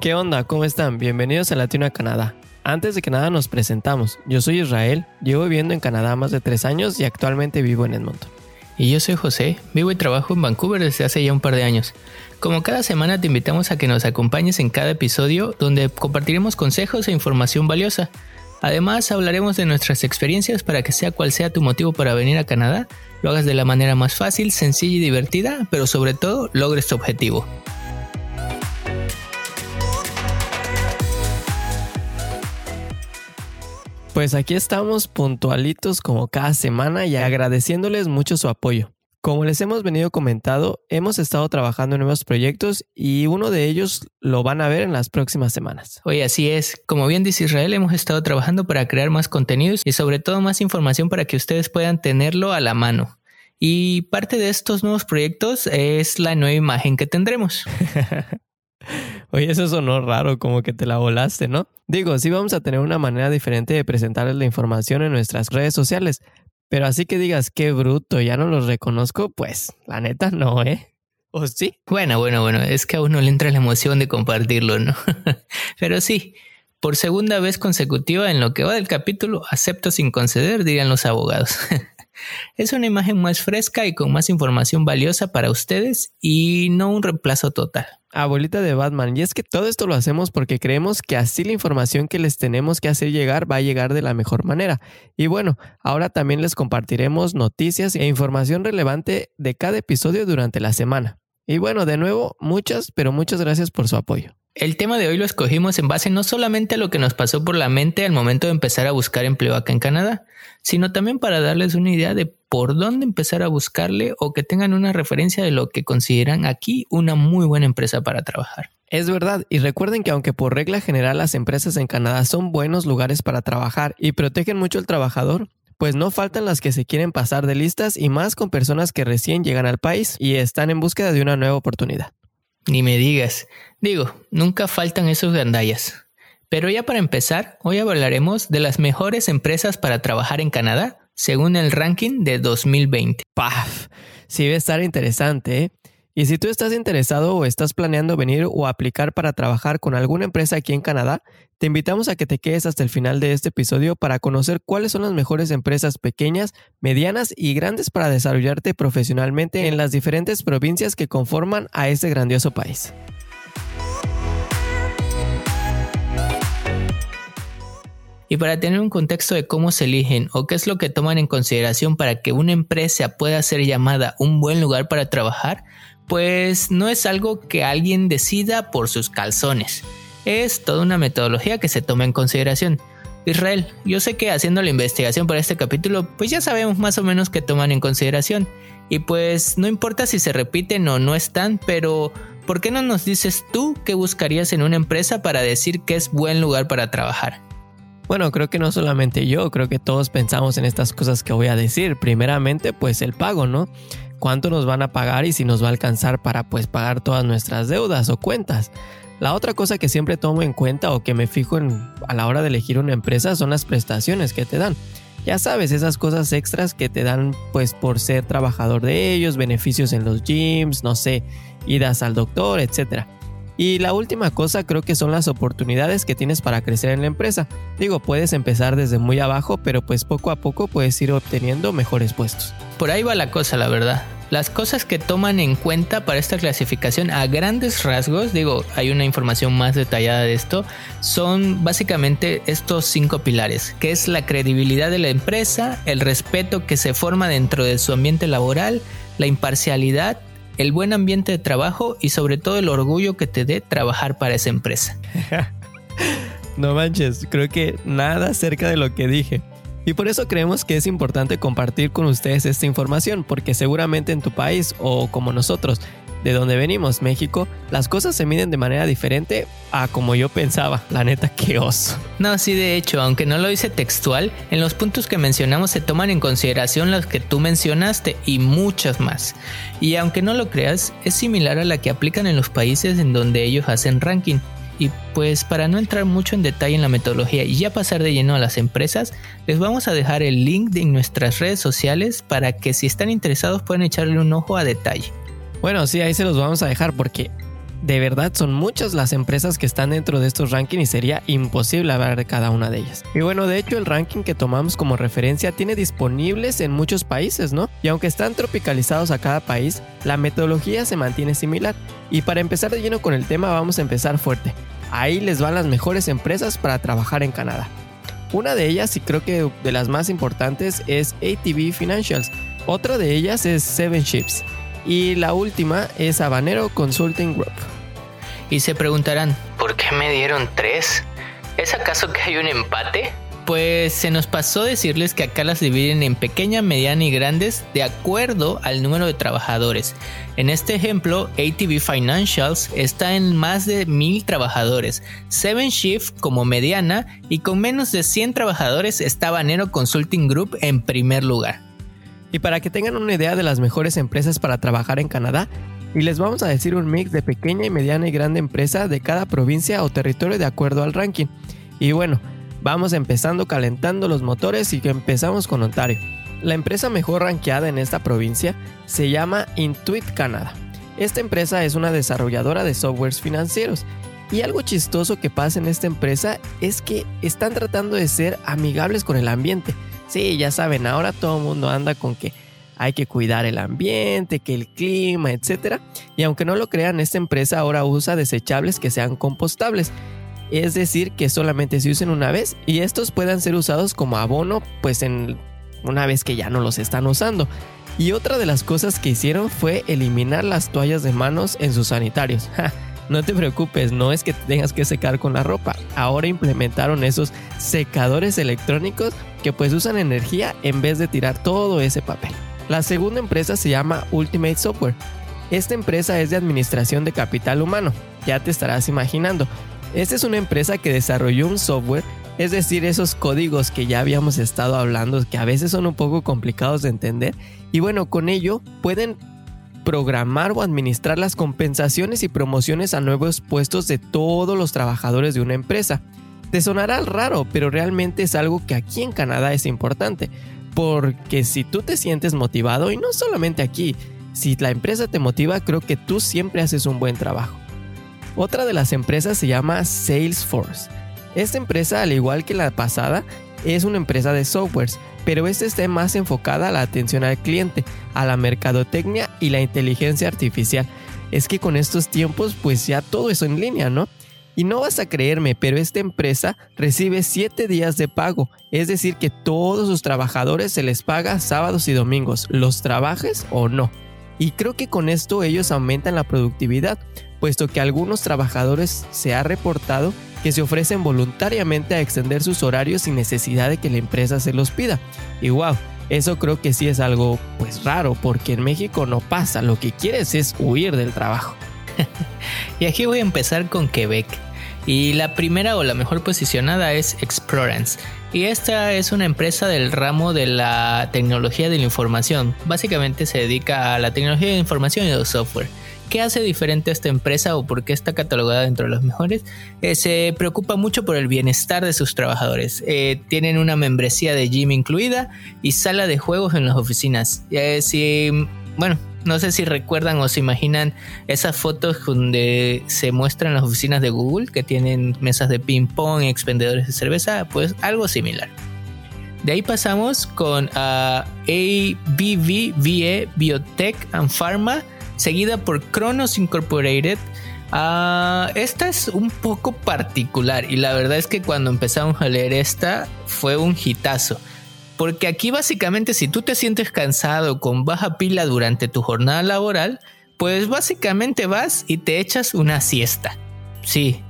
¿Qué onda? ¿Cómo están? Bienvenidos a Latino a Canadá. Antes de que nada nos presentamos. Yo soy Israel, llevo viviendo en Canadá más de tres años y actualmente vivo en Edmonton. Y yo soy José, vivo y trabajo en Vancouver desde hace ya un par de años. Como cada semana te invitamos a que nos acompañes en cada episodio donde compartiremos consejos e información valiosa. Además hablaremos de nuestras experiencias para que sea cual sea tu motivo para venir a Canadá, lo hagas de la manera más fácil, sencilla y divertida, pero sobre todo logres tu objetivo. Pues aquí estamos puntualitos como cada semana y agradeciéndoles mucho su apoyo. Como les hemos venido comentado, hemos estado trabajando en nuevos proyectos y uno de ellos lo van a ver en las próximas semanas. Oye, así es. Como bien dice Israel, hemos estado trabajando para crear más contenidos y sobre todo más información para que ustedes puedan tenerlo a la mano. Y parte de estos nuevos proyectos es la nueva imagen que tendremos. Oye, eso sonó raro, como que te la volaste, ¿no? Digo, sí vamos a tener una manera diferente de presentarles la información en nuestras redes sociales, pero así que digas, qué bruto, ya no los reconozco, pues la neta no, ¿eh? ¿O sí? Bueno, bueno, bueno, es que a uno le entra la emoción de compartirlo, ¿no? pero sí, por segunda vez consecutiva en lo que va del capítulo, acepto sin conceder, dirían los abogados. Es una imagen más fresca y con más información valiosa para ustedes y no un reemplazo total. Abuelita de Batman, y es que todo esto lo hacemos porque creemos que así la información que les tenemos que hacer llegar va a llegar de la mejor manera. Y bueno, ahora también les compartiremos noticias e información relevante de cada episodio durante la semana. Y bueno, de nuevo, muchas, pero muchas gracias por su apoyo. El tema de hoy lo escogimos en base no solamente a lo que nos pasó por la mente al momento de empezar a buscar empleo acá en Canadá, sino también para darles una idea de por dónde empezar a buscarle o que tengan una referencia de lo que consideran aquí una muy buena empresa para trabajar. Es verdad, y recuerden que aunque por regla general las empresas en Canadá son buenos lugares para trabajar y protegen mucho al trabajador, pues no faltan las que se quieren pasar de listas y más con personas que recién llegan al país y están en búsqueda de una nueva oportunidad. Ni me digas. Digo, nunca faltan esos gandallas. Pero ya para empezar, hoy hablaremos de las mejores empresas para trabajar en Canadá según el ranking de 2020. ¡Paf! Sí debe estar interesante, ¿eh? Y si tú estás interesado o estás planeando venir o aplicar para trabajar con alguna empresa aquí en Canadá, te invitamos a que te quedes hasta el final de este episodio para conocer cuáles son las mejores empresas pequeñas, medianas y grandes para desarrollarte profesionalmente en las diferentes provincias que conforman a este grandioso país. Y para tener un contexto de cómo se eligen o qué es lo que toman en consideración para que una empresa pueda ser llamada un buen lugar para trabajar, pues no es algo que alguien decida por sus calzones. Es toda una metodología que se toma en consideración. Israel, yo sé que haciendo la investigación para este capítulo, pues ya sabemos más o menos qué toman en consideración. Y pues no importa si se repiten o no están, pero ¿por qué no nos dices tú qué buscarías en una empresa para decir que es buen lugar para trabajar? Bueno, creo que no solamente yo, creo que todos pensamos en estas cosas que voy a decir. Primeramente, pues el pago, ¿no? cuánto nos van a pagar y si nos va a alcanzar para pues pagar todas nuestras deudas o cuentas. La otra cosa que siempre tomo en cuenta o que me fijo en, a la hora de elegir una empresa son las prestaciones que te dan. Ya sabes, esas cosas extras que te dan pues por ser trabajador de ellos, beneficios en los gyms, no sé, idas al doctor, etc. Y la última cosa creo que son las oportunidades que tienes para crecer en la empresa. Digo, puedes empezar desde muy abajo, pero pues poco a poco puedes ir obteniendo mejores puestos. Por ahí va la cosa, la verdad. Las cosas que toman en cuenta para esta clasificación a grandes rasgos, digo, hay una información más detallada de esto, son básicamente estos cinco pilares, que es la credibilidad de la empresa, el respeto que se forma dentro de su ambiente laboral, la imparcialidad, el buen ambiente de trabajo y sobre todo el orgullo que te dé trabajar para esa empresa. no manches, creo que nada cerca de lo que dije. Y por eso creemos que es importante compartir con ustedes esta información, porque seguramente en tu país o como nosotros, de donde venimos, México, las cosas se miden de manera diferente a como yo pensaba. La neta, qué oso. No, sí, de hecho, aunque no lo hice textual, en los puntos que mencionamos se toman en consideración las que tú mencionaste y muchas más. Y aunque no lo creas, es similar a la que aplican en los países en donde ellos hacen ranking. Y pues para no entrar mucho en detalle en la metodología y ya pasar de lleno a las empresas, les vamos a dejar el link en nuestras redes sociales para que si están interesados puedan echarle un ojo a detalle. Bueno, sí, ahí se los vamos a dejar porque De verdad son muchas las empresas que están dentro de estos rankings y sería imposible hablar de cada una de ellas. Y bueno, de hecho el ranking que tomamos como referencia tiene disponibles en muchos países, ¿no? Y aunque están tropicalizados a cada país, la metodología se mantiene similar. Y para empezar de lleno con el tema vamos a empezar fuerte. Ahí les van las mejores empresas para trabajar en Canadá. Una de ellas, y creo que de las más importantes, es ATV Financials. Otra de ellas es Seven Ships. Y la última es Habanero Consulting Group. Y se preguntarán, ¿por qué me dieron tres? ¿Es acaso que hay un empate? Pues se nos pasó decirles que acá las dividen en pequeña, mediana y grandes de acuerdo al número de trabajadores. En este ejemplo, ATV Financials está en más de mil trabajadores, Seven Shift como mediana y con menos de 100 trabajadores está Banero Consulting Group en primer lugar. Y para que tengan una idea de las mejores empresas para trabajar en Canadá, y les vamos a decir un mix de pequeña y mediana y grande empresa de cada provincia o territorio de acuerdo al ranking. Y bueno, Vamos empezando calentando los motores y que empezamos con Ontario. La empresa mejor rankeada en esta provincia se llama Intuit Canada. Esta empresa es una desarrolladora de softwares financieros y algo chistoso que pasa en esta empresa es que están tratando de ser amigables con el ambiente. Sí, ya saben, ahora todo el mundo anda con que hay que cuidar el ambiente, que el clima, etc. Y aunque no lo crean, esta empresa ahora usa desechables que sean compostables es decir, que solamente se usen una vez y estos puedan ser usados como abono pues en una vez que ya no los están usando. Y otra de las cosas que hicieron fue eliminar las toallas de manos en sus sanitarios. No te preocupes, no es que tengas que secar con la ropa. Ahora implementaron esos secadores electrónicos que pues usan energía en vez de tirar todo ese papel. La segunda empresa se llama Ultimate Software. Esta empresa es de administración de capital humano, ya te estarás imaginando. Esta es una empresa que desarrolló un software, es decir, esos códigos que ya habíamos estado hablando, que a veces son un poco complicados de entender, y bueno, con ello pueden programar o administrar las compensaciones y promociones a nuevos puestos de todos los trabajadores de una empresa. Te sonará raro, pero realmente es algo que aquí en Canadá es importante, porque si tú te sientes motivado, y no solamente aquí, si la empresa te motiva, creo que tú siempre haces un buen trabajo. Otra de las empresas se llama Salesforce. Esta empresa, al igual que la pasada, es una empresa de softwares, pero esta está más enfocada a la atención al cliente, a la mercadotecnia y la inteligencia artificial. Es que con estos tiempos pues ya todo eso en línea, ¿no? Y no vas a creerme, pero esta empresa recibe 7 días de pago, es decir que todos sus trabajadores se les paga sábados y domingos, los trabajes o no. Y creo que con esto ellos aumentan la productividad, puesto que algunos trabajadores se ha reportado que se ofrecen voluntariamente a extender sus horarios sin necesidad de que la empresa se los pida. Y wow, eso creo que sí es algo pues raro, porque en México no pasa, lo que quieres es huir del trabajo. y aquí voy a empezar con Quebec. Y la primera o la mejor posicionada es Explorance. Y esta es una empresa del ramo de la tecnología de la información. Básicamente se dedica a la tecnología de la información y el software. ¿Qué hace diferente a esta empresa o por qué está catalogada dentro de los mejores? Eh, se preocupa mucho por el bienestar de sus trabajadores. Eh, tienen una membresía de gym incluida y sala de juegos en las oficinas. Eh, si, bueno, no sé si recuerdan o se imaginan esas fotos donde se muestran las oficinas de Google que tienen mesas de ping pong y expendedores de cerveza, pues algo similar. De ahí pasamos con uh, ABV, Biotech and Pharma, seguida por Kronos Incorporated. Uh, esta es un poco particular y la verdad es que cuando empezamos a leer esta fue un hitazo. Porque aquí básicamente si tú te sientes cansado con baja pila durante tu jornada laboral, pues básicamente vas y te echas una siesta. Sí,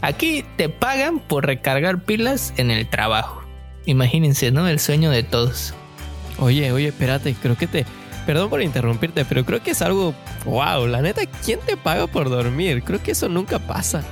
aquí te pagan por recargar pilas en el trabajo. Imagínense, ¿no? El sueño de todos. Oye, oye, espérate, creo que te... Perdón por interrumpirte, pero creo que es algo... ¡Wow! La neta, ¿quién te paga por dormir? Creo que eso nunca pasa.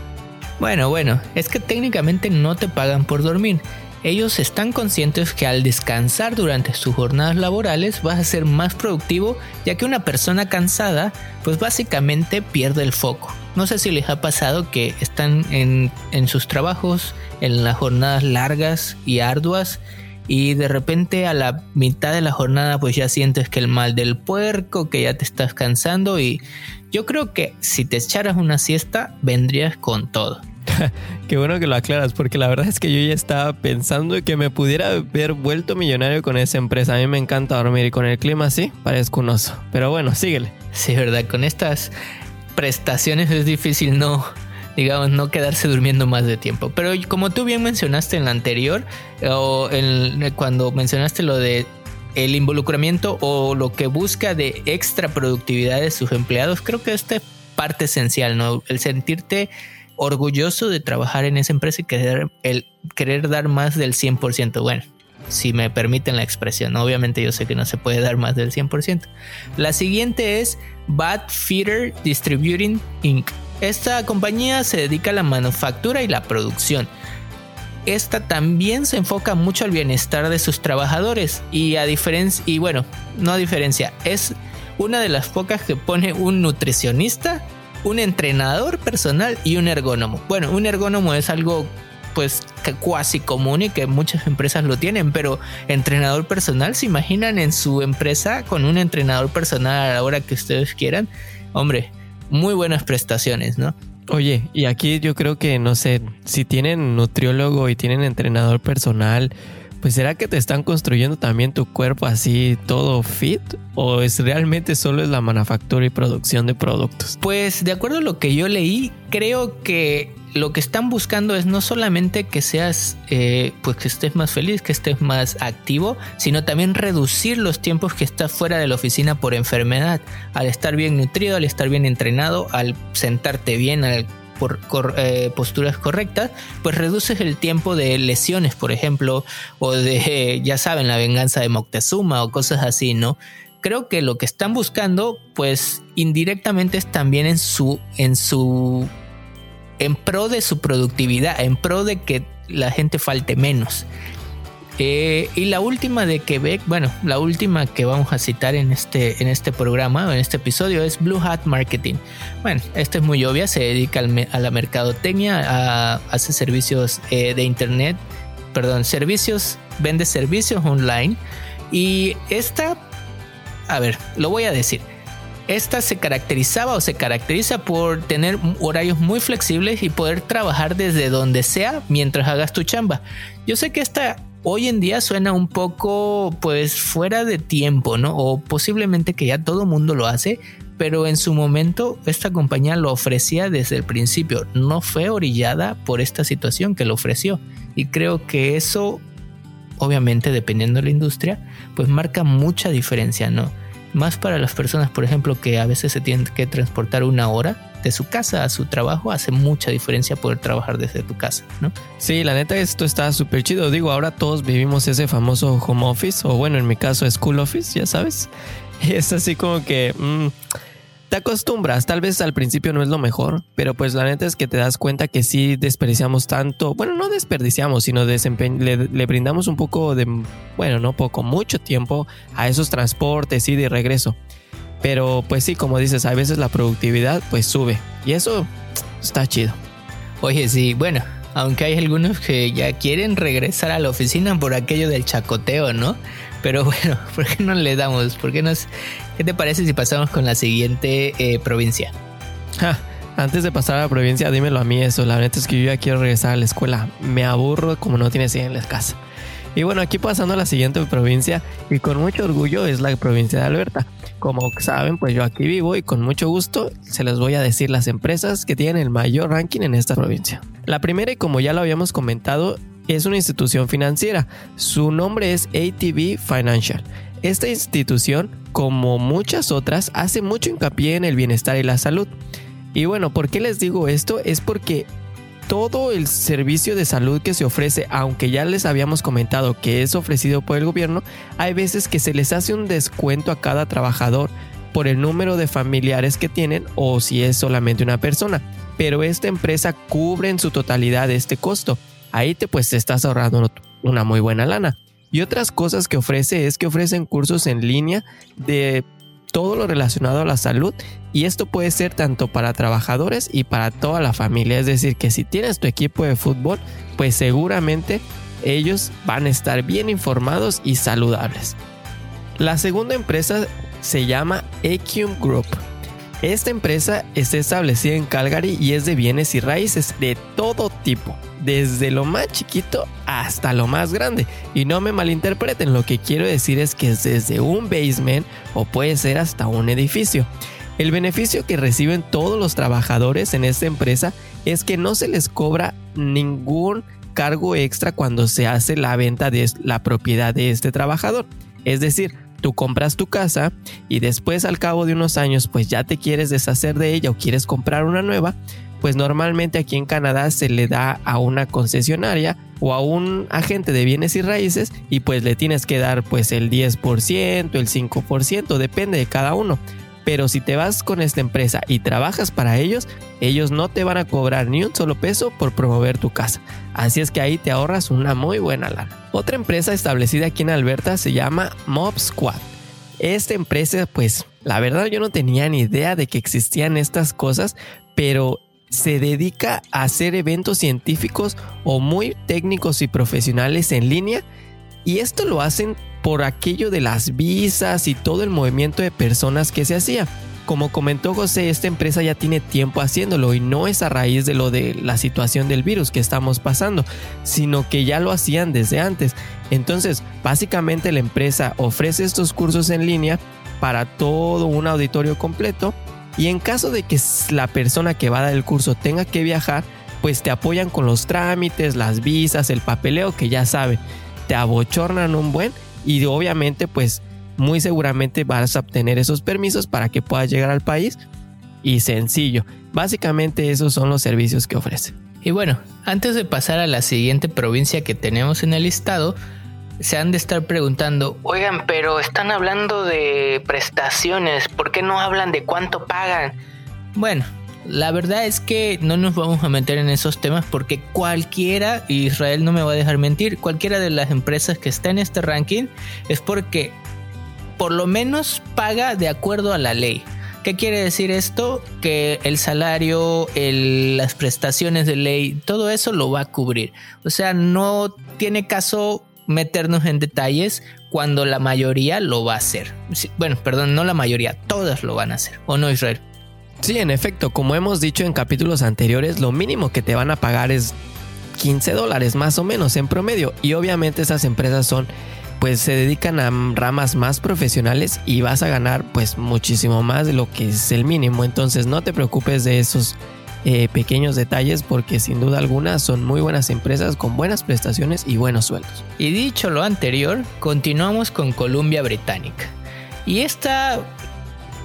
Bueno, bueno, es que técnicamente no te pagan por dormir ellos están conscientes que al descansar durante sus jornadas laborales vas a ser más productivo ya que una persona cansada pues básicamente pierde el foco. No sé si les ha pasado que están en, sus trabajos, en las jornadas largas y arduas y de repente a la mitad de la jornada pues ya sientes que el mal del puerco, que ya te estás cansando y yo creo que si te echaras una siesta vendrías con todo. Qué bueno que lo aclaras, porque la verdad es que yo ya estaba pensando que me pudiera haber vuelto millonario con esa empresa. A mí me encanta dormir y con el clima así parezco un oso. Pero bueno, síguele. Sí, verdad, con estas prestaciones es difícil no, digamos, no quedarse durmiendo más de tiempo. Pero como tú bien mencionaste en la anterior, o cuando mencionaste lo de el involucramiento o lo que busca de extra productividad de sus empleados, creo que esta es parte esencial, ¿no? El sentirte orgulloso de trabajar en esa empresa y querer, el querer dar más del 100%. Bueno, si me permiten la expresión, obviamente yo sé que no se puede dar más del 100%. La siguiente es Bad Feeder Distributing Inc. Esta compañía se dedica a la manufactura y la producción. Esta también se enfoca mucho al bienestar de sus trabajadores y a diferencia y bueno, no a diferencia, es una de las pocas que pone un nutricionista, un entrenador personal y un ergónomo. Bueno, un ergónomo es algo pues cuasi común y que muchas empresas lo tienen, pero entrenador personal, ¿se imaginan en su empresa con un entrenador personal a la hora que ustedes quieran? Hombre, muy buenas prestaciones, ¿no? Oye, y aquí yo creo que, no sé, si tienen nutriólogo y tienen entrenador personal, pues será que te están construyendo también tu cuerpo así todo fit o es realmente solo es la manufactura y producción de productos? Pues de acuerdo a lo que yo leí, creo que lo que están buscando es no solamente que seas, eh, pues que estés más feliz, que estés más activo, sino también reducir los tiempos que estás fuera de la oficina por enfermedad. Al estar bien nutrido, al estar bien entrenado, al sentarte bien, al por eh, posturas correctas, pues reduces el tiempo de lesiones, por ejemplo, o de, ya saben, la venganza de Moctezuma o cosas así, ¿no? Creo que lo que están buscando, pues indirectamente es también en su, en su en pro de su productividad, en pro de que la gente falte menos. Eh, y la última de Quebec, bueno, la última que vamos a citar en este, en este programa, en este episodio, es Blue Hat Marketing. Bueno, esta es muy obvia, se dedica a la mercadotecnia, hace servicios eh, de internet, perdón, servicios, vende servicios online. Y esta, a ver, lo voy a decir. Esta se caracterizaba o se caracteriza por tener horarios muy flexibles y poder trabajar desde donde sea mientras hagas tu chamba. Yo sé que esta hoy en día suena un poco pues fuera de tiempo, ¿no? O posiblemente que ya todo mundo lo hace, pero en su momento esta compañía lo ofrecía desde el principio, no fue orillada por esta situación que lo ofreció. Y creo que eso, obviamente dependiendo de la industria, pues marca mucha diferencia, ¿no? Más para las personas, por ejemplo, que a veces se tienen que transportar una hora de su casa a su trabajo, hace mucha diferencia poder trabajar desde tu casa, ¿no? Sí, la neta, esto está súper chido. Digo, ahora todos vivimos ese famoso home office, o bueno, en mi caso, school office, ya sabes. Es así como que. Mm, te acostumbras, tal vez al principio no es lo mejor, pero pues la neta es que te das cuenta que sí desperdiciamos tanto, bueno, no desperdiciamos, sino le, le, brindamos un poco de, bueno, no poco, mucho tiempo a esos transportes y de regreso. Pero pues sí, como dices, a veces la productividad pues sube y eso está chido. Oye, sí, bueno, aunque hay algunos que ya quieren regresar a la oficina por aquello del chacoteo, ¿no? Pero bueno, ¿por qué no le damos? ¿Por qué, nos, ¿Qué te parece si pasamos con la siguiente eh, provincia? antes de pasar a la provincia, dímelo a mí eso. La verdad es que yo ya quiero regresar a la escuela. Me aburro como no tienes idea en la casa. Y bueno, aquí pasando a la siguiente provincia, y con mucho orgullo es la provincia de Alberta. Como saben, pues yo aquí vivo y con mucho gusto se les voy a decir las empresas que tienen el mayor ranking en esta provincia. La primera, y como ya lo habíamos comentado, es una institución financiera. Su nombre es ATB Financial. Esta institución, como muchas otras, hace mucho hincapié en el bienestar y la salud. Y bueno, ¿por qué les digo esto? Es porque todo el servicio de salud que se ofrece, aunque ya les habíamos comentado que es ofrecido por el gobierno, hay veces que se les hace un descuento a cada trabajador por el número de familiares que tienen o si es solamente una persona. Pero esta empresa cubre en su totalidad este costo ahí te pues estás ahorrando una muy buena lana. Y otras cosas que ofrece es que ofrecen cursos en línea de todo lo relacionado a la salud y esto puede ser tanto para trabajadores y para toda la familia. Es decir, que si tienes tu equipo de fútbol, pues seguramente ellos van a estar bien informados y saludables. La segunda empresa se llama Ecum Group. Esta empresa está establecida en Calgary y es de bienes y raíces de todo tipo, desde lo más chiquito hasta lo más grande. Y no me malinterpreten, lo que quiero decir es que es desde un basement o puede ser hasta un edificio. El beneficio que reciben todos los trabajadores en esta empresa es que no se les cobra ningún cargo extra cuando se hace la venta de la propiedad de este trabajador. Es decir, tú compras tu casa y después al cabo de unos años pues ya te quieres deshacer de ella o quieres comprar una nueva, pues normalmente aquí en Canadá se le da a una concesionaria o a un agente de bienes y raíces y pues le tienes que dar pues el 10%, el 5%, depende de cada uno. Pero si te vas con esta empresa y trabajas para ellos, ellos no te van a cobrar ni un solo peso por promover tu casa. Así es que ahí te ahorras una muy buena lana. Otra empresa establecida aquí en Alberta se llama Mob Squad. Esta empresa, pues, la verdad yo no tenía ni idea de que existían estas cosas, pero se dedica a hacer eventos científicos o muy técnicos y profesionales en línea y esto lo hacen por aquello de las visas y todo el movimiento de personas que se hacía. Como comentó José, esta empresa ya tiene tiempo haciéndolo y no es a raíz de lo de la situación del virus que estamos pasando, sino que ya lo hacían desde antes. Entonces, básicamente la empresa ofrece estos cursos en línea para todo un auditorio completo y en caso de que la persona que va a dar el curso tenga que viajar, pues te apoyan con los trámites, las visas, el papeleo que ya sabe, te abochornan un buen y obviamente pues muy seguramente vas a obtener esos permisos para que puedas llegar al país y sencillo. Básicamente esos son los servicios que ofrece. Y bueno, antes de pasar a la siguiente provincia que tenemos en el listado, se han de estar preguntando, oigan, pero están hablando de prestaciones, ¿por qué no hablan de cuánto pagan? Bueno, la verdad es que no nos vamos a meter en esos temas porque cualquiera, Israel no me va a dejar mentir, cualquiera de las empresas que está en este ranking es porque por lo menos paga de acuerdo a la ley. ¿Qué quiere decir esto? Que el salario, las prestaciones de ley, todo eso lo va a cubrir. O sea, no tiene caso meternos en detalles cuando la mayoría lo va a hacer. Bueno, perdón, no la mayoría, todas lo van a hacer. ¿O no, Israel? Sí, en efecto, como hemos dicho en capítulos anteriores, lo mínimo que te van a pagar es 15 dólares más o menos en promedio. Y obviamente esas empresas son pues se dedican a ramas más profesionales y vas a ganar pues muchísimo más de lo que es el mínimo. Entonces no te preocupes de esos eh, pequeños detalles porque sin duda alguna son muy buenas empresas con buenas prestaciones y buenos sueldos. Y dicho lo anterior, continuamos con Columbia Británica. Y esta,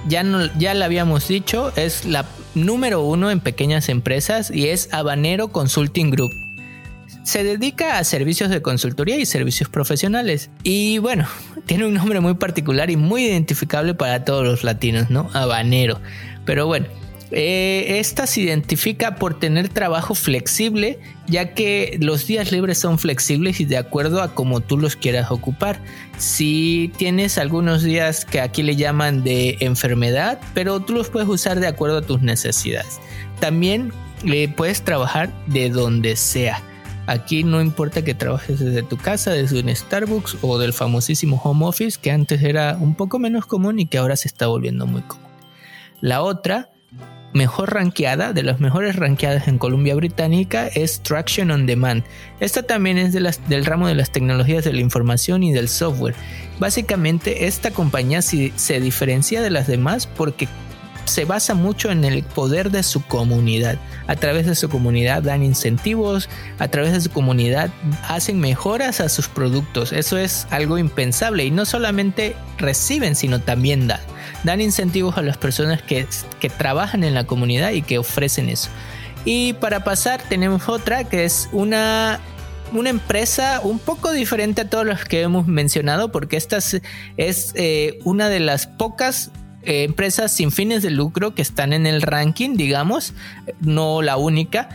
ya, ya la habíamos dicho, es la número uno en pequeñas empresas y es Habanero Consulting Group se dedica a servicios de consultoría y servicios profesionales. Y bueno, tiene un nombre muy particular y muy identificable para todos los latinos, ¿no? Habanero. Pero bueno, eh, esta se identifica por tener trabajo flexible, ya que los días libres son flexibles y de acuerdo a como tú los quieras ocupar. Si tienes algunos días que aquí le llaman de enfermedad, pero tú los puedes usar de acuerdo a tus necesidades. También le puedes trabajar de donde sea. Aquí no importa que trabajes desde tu casa, desde un Starbucks o del famosísimo home office que antes era un poco menos común y que ahora se está volviendo muy común. La otra, mejor rankeada, de las mejores rankeadas en Columbia Británica, es Traction on Demand. Esta también es del ramo de las tecnologías de la información y del software. Básicamente esta compañía se diferencia de las demás porque se basa mucho en el poder de su comunidad. A través de su comunidad dan incentivos, a través de su comunidad hacen mejoras a sus productos. Eso es algo impensable y no solamente reciben, sino también dan. Dan incentivos a las personas que, que trabajan en la comunidad y que ofrecen eso. Y para pasar tenemos otra que es una una empresa un poco diferente a todos los que hemos mencionado, porque esta es, eh, una de las pocas eh, empresas sin fines de lucro que están en el ranking, digamos, no la única,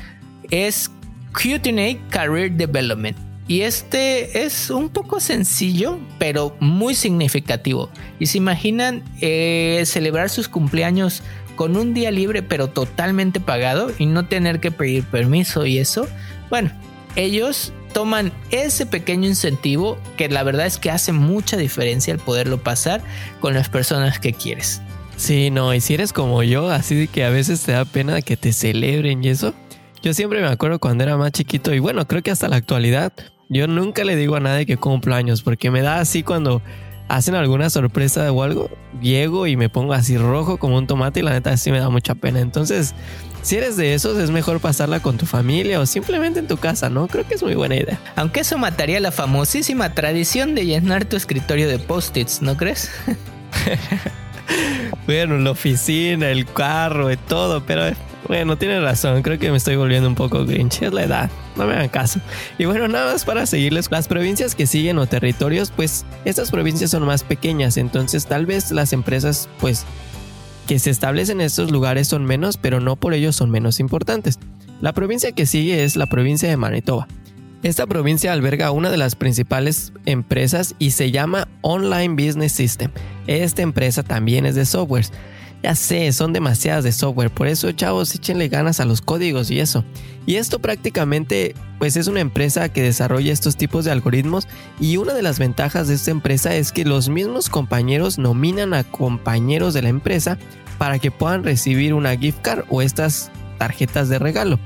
es QTNA Career Development. Y este es un poco sencillo, pero muy significativo. Y se imaginan eh, celebrar sus cumpleaños con un día libre, pero totalmente pagado y no tener que pedir permiso y eso. Bueno, ellos toman ese pequeño incentivo que la verdad es que hace mucha diferencia el poderlo pasar con las personas que quieres. Sí, no, y si eres como yo, así que a veces te da pena que te celebren y eso. Yo siempre me acuerdo cuando era más chiquito y bueno, creo que hasta la actualidad, yo nunca le digo a nadie que cumplo años porque me da así cuando hacen alguna sorpresa o algo, llego y me pongo así rojo como un tomate y la neta sí me da mucha pena. Entonces, si eres de esos, es mejor pasarla con tu familia o simplemente en tu casa, ¿no? Creo que es muy buena idea. Aunque eso mataría la famosísima tradición de llenar tu escritorio de post-its, ¿no crees? bueno, la oficina, el carro, y todo, pero bueno, tiene razón, creo que me estoy volviendo un poco grinch, es la edad, no me hagan caso. Y bueno, nada más para seguirles, las provincias que siguen o territorios, pues estas provincias son más pequeñas, entonces tal vez las empresas pues que se establecen en estos lugares son menos, pero no por ello son menos importantes. La provincia que sigue es la provincia de Manitoba. Esta provincia alberga una de las principales empresas y se llama Online Business System. Esta empresa también es de softwares. Ya sé, son demasiadas de software, por eso chavos, échenle ganas a los códigos y eso. Y esto prácticamente pues es una empresa que desarrolla estos tipos de algoritmos y una de las ventajas de esta empresa es que los mismos compañeros nominan a compañeros de la empresa para que puedan recibir una gift card o estas tarjetas de regalo.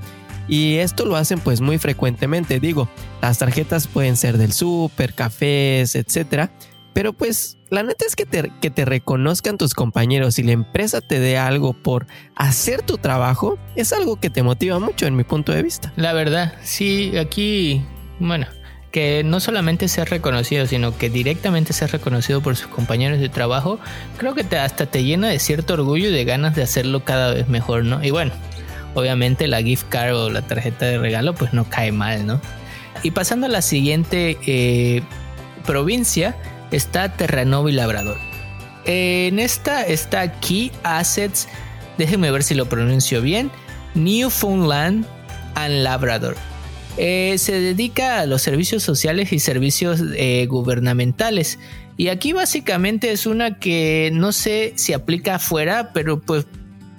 Y esto lo hacen pues muy frecuentemente, digo, las tarjetas pueden ser del súper, cafés, etcétera, pero pues la neta es que te, que te reconozcan tus compañeros y la empresa te dé algo por hacer tu trabajo, es algo que te motiva mucho en mi punto de vista. La verdad, sí, aquí, bueno, que no solamente ser reconocido, sino que directamente ser reconocido por sus compañeros de trabajo, creo que hasta te llena de cierto orgullo y de ganas de hacerlo cada vez mejor, ¿no? Y bueno, obviamente la gift card o la tarjeta de regalo pues no cae mal, ¿no? Y pasando a la siguiente eh, provincia está Terranova y Labrador. En esta está Key Assets, déjenme ver si lo pronuncio bien, Newfoundland and Labrador. Eh, se dedica a los servicios sociales y servicios eh, gubernamentales. Y aquí básicamente es una que no sé si aplica afuera, pero pues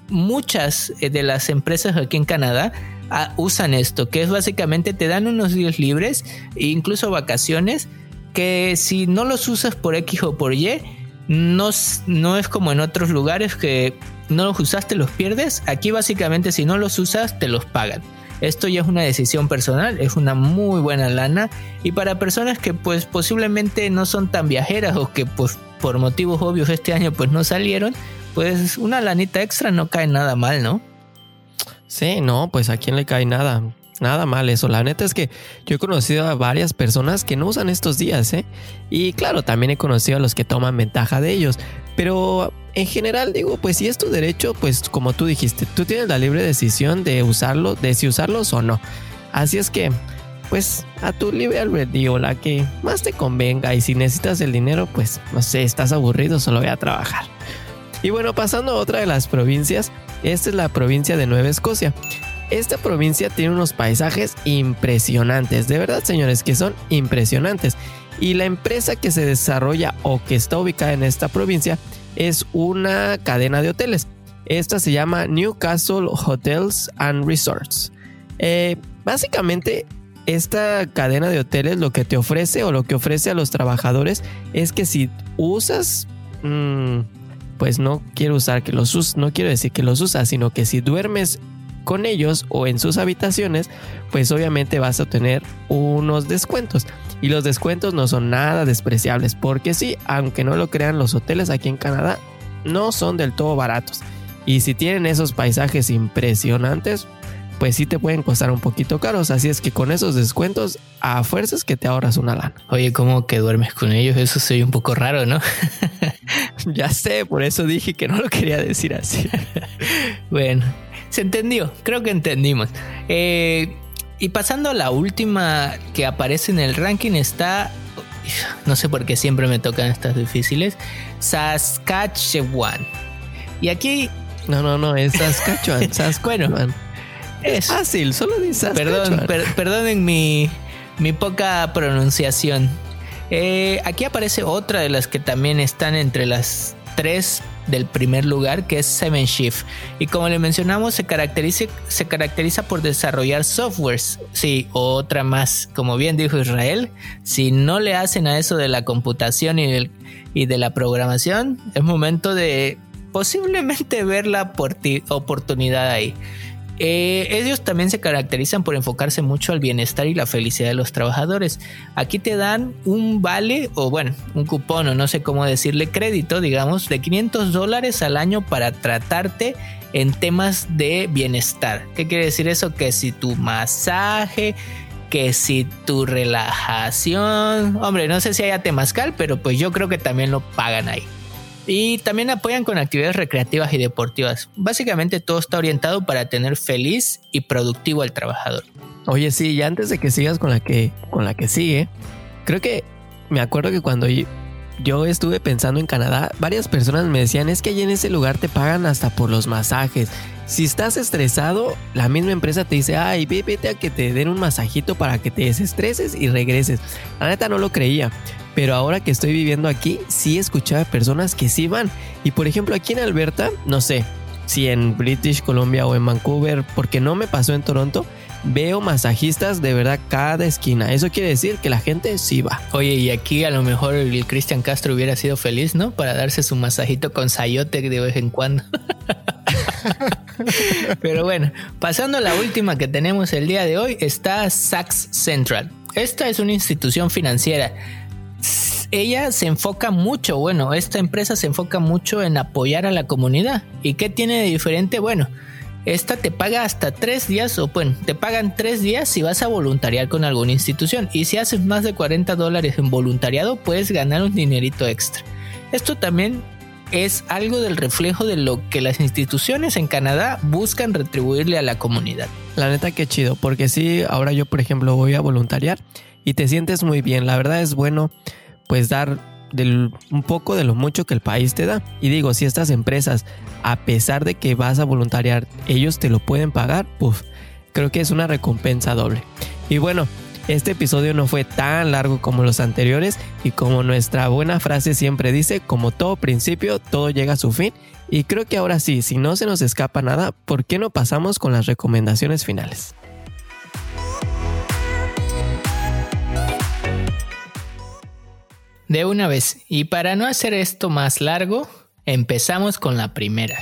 muchas eh, de las empresas aquí en Canadá ah, usan esto, que es básicamente te dan unos días libres e incluso vacaciones que si no los usas por X o por Y, no, no es como en otros lugares que no los usaste, los pierdes. Aquí básicamente si no los usas, te los pagan. Esto ya es una decisión personal, es una muy buena lana y para personas que pues posiblemente no son tan viajeras o que pues por motivos obvios este año pues no salieron, pues una lanita extra no cae nada mal, ¿no? Sí, no, pues a quién le cae nada. Nada mal eso. La neta es que yo he conocido a varias personas que no usan estos días, ¿eh? Y claro, también he conocido a los que toman ventaja de ellos. Pero en general digo, pues si es tu derecho, pues como tú dijiste, tú tienes la libre decisión de usarlo, de si usarlos o no. Así es que, pues a tu libre albedrío, la que más te convenga. Y si necesitas el dinero, pues no sé, estás aburrido, solo voy a trabajar. Y bueno, pasando a otra de las provincias, esta es la provincia de Nueva Escocia. Esta provincia tiene unos paisajes impresionantes, de verdad señores, que son impresionantes. Y la empresa que se desarrolla o que está ubicada en esta provincia es una cadena de hoteles. Esta se llama Newcastle Hotels and Resorts. Eh, básicamente, esta cadena de hoteles lo que te ofrece o lo que ofrece a los trabajadores es que si usas mm, pues no quiero usar que los us no quiero decir que los usas, sino que si duermes con ellos o en sus habitaciones, pues obviamente vas a tener unos descuentos. Y los descuentos no son nada despreciables, porque sí, aunque no lo crean, los hoteles aquí en Canadá no son del todo baratos. Y si tienen esos paisajes impresionantes, pues sí te pueden costar un poquito caros. Así es que con esos descuentos, a fuerzas que te ahorras una lana. Oye, ¿cómo que duermes con ellos? Eso soy un poco raro, ¿no? ya sé, por eso dije que no lo quería decir así. bueno, se entendió, creo que entendimos. Eh, y pasando a la última que aparece en el ranking está, no sé por qué siempre me tocan estas difíciles, Saskatchewan. Y aquí... No, no, no, es Saskatchewan. Saskatchewan. bueno, es fácil, solo dices. Perdón, perdonen mi, mi poca pronunciación. Eh, aquí aparece otra de las que también están entre las tres del primer lugar, que es Seven Shift. Y como le mencionamos, se caracteriza, se caracteriza por desarrollar softwares. Sí, otra más, como bien dijo Israel, si no le hacen a eso de la computación y, y de la programación, es momento de posiblemente ver la oportunidad ahí. Eh, ellos también se caracterizan por enfocarse mucho al bienestar y la felicidad de los trabajadores. Aquí te dan un vale o bueno, un cupón o no sé cómo decirle crédito, digamos, de 500 dólares al año para tratarte en temas de bienestar. ¿Qué quiere decir eso? Que si tu masaje, que si tu relajación, hombre, no sé si haya temazcal, pero pues yo creo que también lo pagan ahí. Y también apoyan con actividades recreativas y deportivas. Básicamente todo está orientado para tener feliz y productivo al trabajador. Oye, sí, y antes de que sigas con la que, con la que sigue, creo que me acuerdo que cuando yo estuve pensando en Canadá, varias personas me decían, es que allí en ese lugar te pagan hasta por los masajes. Si estás estresado, la misma empresa te dice, ay, vete a que te den un masajito para que te desestreses y regreses. La neta no lo creía pero ahora que estoy viviendo aquí, sí escuchaba personas que sí van. Y por ejemplo, aquí en Alberta, no sé si en British Columbia o en Vancouver, porque no me pasó en Toronto, veo masajistas de verdad cada esquina. Eso quiere decir que la gente sí va. Oye, y aquí a lo mejor el Cristian Castro hubiera sido feliz, ¿no? Para darse su masajito con sayote de vez en cuando. Pero bueno, pasando a la última que tenemos el día de hoy, está Saks Central. Esta es una institución financiera ella se enfoca mucho, bueno, esta empresa se enfoca mucho en apoyar a la comunidad. ¿Y qué tiene de diferente? Bueno, esta te paga hasta tres días, o bueno, te pagan tres días si vas a voluntariar con alguna institución. Y si haces más de 40 dólares en voluntariado, puedes ganar un dinerito extra. Esto también es algo del reflejo de lo que las instituciones en Canadá buscan retribuirle a la comunidad. La neta que chido, porque si ahora yo por ejemplo voy a voluntariar y te sientes muy bien. La verdad es bueno pues dar un poco de lo mucho que el país te da. Y digo, si estas empresas, a pesar de que vas a voluntariar, ellos te lo pueden pagar, pues creo que es una recompensa doble. Y bueno, este episodio no fue tan largo como los anteriores y como nuestra buena frase siempre dice, como todo principio, todo llega a su fin. Y creo que ahora sí, si no se nos escapa nada, ¿por qué no pasamos con las recomendaciones finales? De una vez, y para no hacer esto más largo, empezamos con la primera.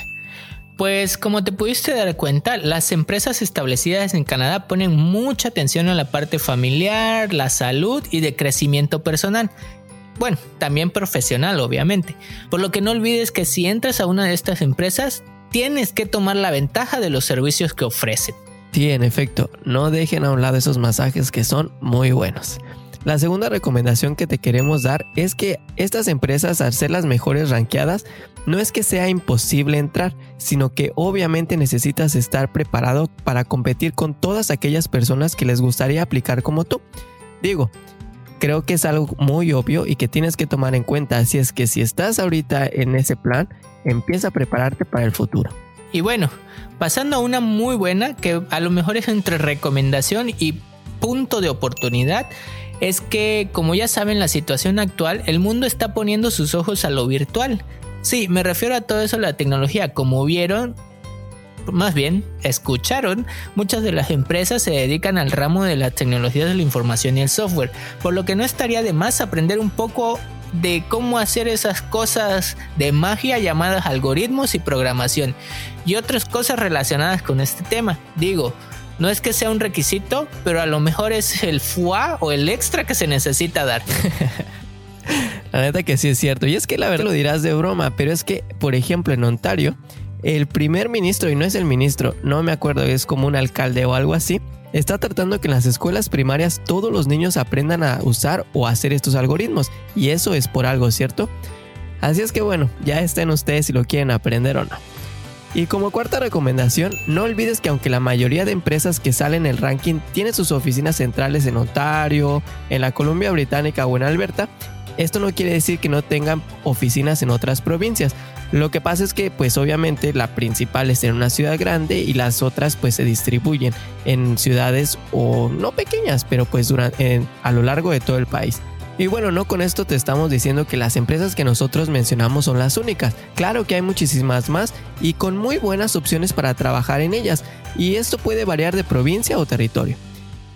Pues como te pudiste dar cuenta, las empresas establecidas en Canadá ponen mucha atención a la parte familiar, la salud y de crecimiento personal. Bueno, también profesional, obviamente. Por lo que no olvides que si entras a una de estas empresas, tienes que tomar la ventaja de los servicios que ofrecen. Sí, en efecto, no dejen a un lado esos masajes que son muy buenos. La segunda recomendación que te queremos dar es que estas empresas, al ser las mejores ranqueadas, no es que sea imposible entrar, sino que obviamente necesitas estar preparado para competir con todas aquellas personas que les gustaría aplicar como tú. Digo, creo que es algo muy obvio y que tienes que tomar en cuenta, así es que si estás ahorita en ese plan, empieza a prepararte para el futuro. Y bueno, pasando a una muy buena que a lo mejor es entre recomendación y punto de oportunidad, es que, como ya saben, la situación actual, el mundo está poniendo sus ojos a lo virtual. Sí, me refiero a todo eso, la tecnología. Como vieron, más bien, escucharon, muchas de las empresas se dedican al ramo de las tecnologías de la información y el software, por lo que no estaría de más aprender un poco de cómo hacer esas cosas de magia llamadas algoritmos y programación y otras cosas relacionadas con este tema. Digo, no es que sea un requisito, pero a lo mejor es el FUA o el extra que se necesita dar. la neta que sí es cierto. Y es que la verdad lo dirás de broma, pero es que, por ejemplo, en Ontario, el primer ministro, y no es el ministro, no me acuerdo, es como un alcalde o algo así, está tratando que en las escuelas primarias todos los niños aprendan a usar o hacer estos algoritmos. Y eso es por algo, ¿cierto? Así es que bueno, ya estén ustedes si lo quieren aprender o no. Y como cuarta recomendación, no olvides que aunque la mayoría de empresas que salen en el ranking tienen sus oficinas centrales en Ontario, en la Columbia Británica o en Alberta, esto no quiere decir que no tengan oficinas en otras provincias. Lo que pasa es que pues obviamente la principal es en una ciudad grande y las otras pues se distribuyen en ciudades o no pequeñas, pero pues durante, a lo largo de todo el país. Y bueno, no con esto te estamos diciendo que las empresas que nosotros mencionamos son las únicas. Claro que hay muchísimas más y con muy buenas opciones para trabajar en ellas, y esto puede variar de provincia o territorio.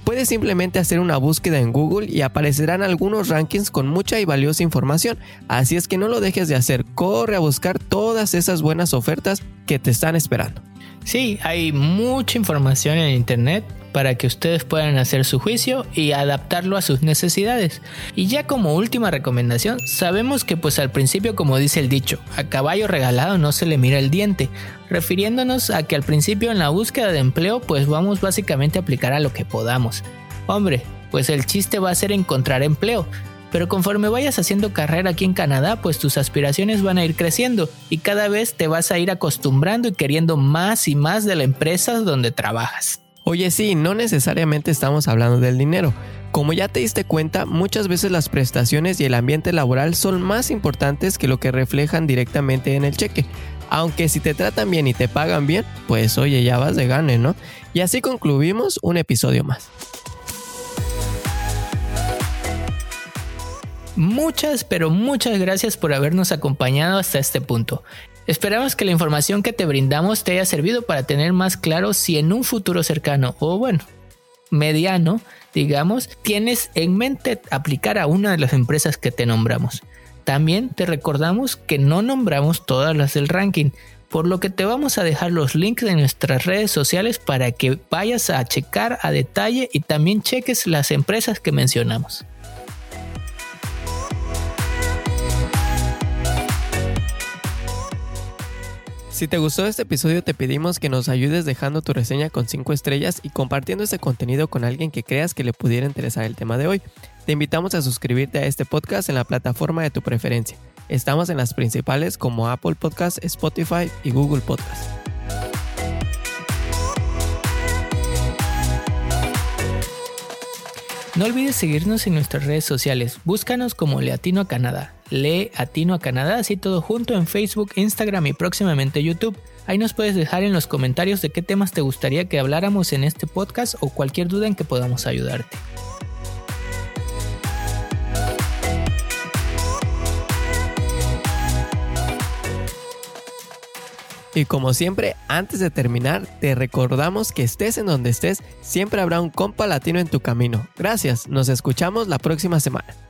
Puedes simplemente hacer una búsqueda en Google y aparecerán algunos rankings con mucha y valiosa información, así es que no lo dejes de hacer, corre a buscar todas esas buenas ofertas que te están esperando. Sí, hay mucha información en Internet para que ustedes puedan hacer su juicio y adaptarlo a sus necesidades. Y ya como última recomendación, sabemos que pues al principio como dice el dicho, a caballo regalado no se le mira el diente, refiriéndonos a que al principio en la búsqueda de empleo pues vamos básicamente a aplicar a lo que podamos. Hombre, pues el chiste va a ser encontrar empleo, pero conforme vayas haciendo carrera aquí en Canadá, pues tus aspiraciones van a ir creciendo y cada vez te vas a ir acostumbrando y queriendo más y más de la empresa donde trabajas. Oye, sí, no necesariamente estamos hablando del dinero. Como ya te diste cuenta, muchas veces las prestaciones y el ambiente laboral son más importantes que lo que reflejan directamente en el cheque. Aunque si te tratan bien y te pagan bien, pues oye, ya vas de gane, ¿no? Y así concluimos un episodio más. Muchas, pero muchas gracias por habernos acompañado hasta este punto. Esperamos que la información que te brindamos te haya servido para tener más claro si en un futuro cercano o bueno, mediano, digamos, tienes en mente aplicar a una de las empresas que te nombramos. También te recordamos que no nombramos todas las del ranking, por lo que te vamos a dejar los links de nuestras redes sociales para que vayas a checar a detalle y también cheques las empresas que mencionamos. Si te gustó este episodio te pedimos que nos ayudes dejando tu reseña con 5 estrellas y compartiendo este contenido con alguien que creas que le pudiera interesar el tema de hoy. Te invitamos a suscribirte a este podcast en la plataforma de tu preferencia. Estamos en las principales como Apple Podcast, Spotify y Google Podcast. No olvides seguirnos en nuestras redes sociales. Búscanos como Leatino Canadá. Lee Atino a Canadá, así todo junto en Facebook, Instagram y próximamente YouTube. Ahí nos puedes dejar en los comentarios de qué temas te gustaría que habláramos en este podcast o cualquier duda en que podamos ayudarte. Y como siempre, antes de terminar, te recordamos que estés en donde estés, siempre habrá un compa latino en tu camino. Gracias, nos escuchamos la próxima semana.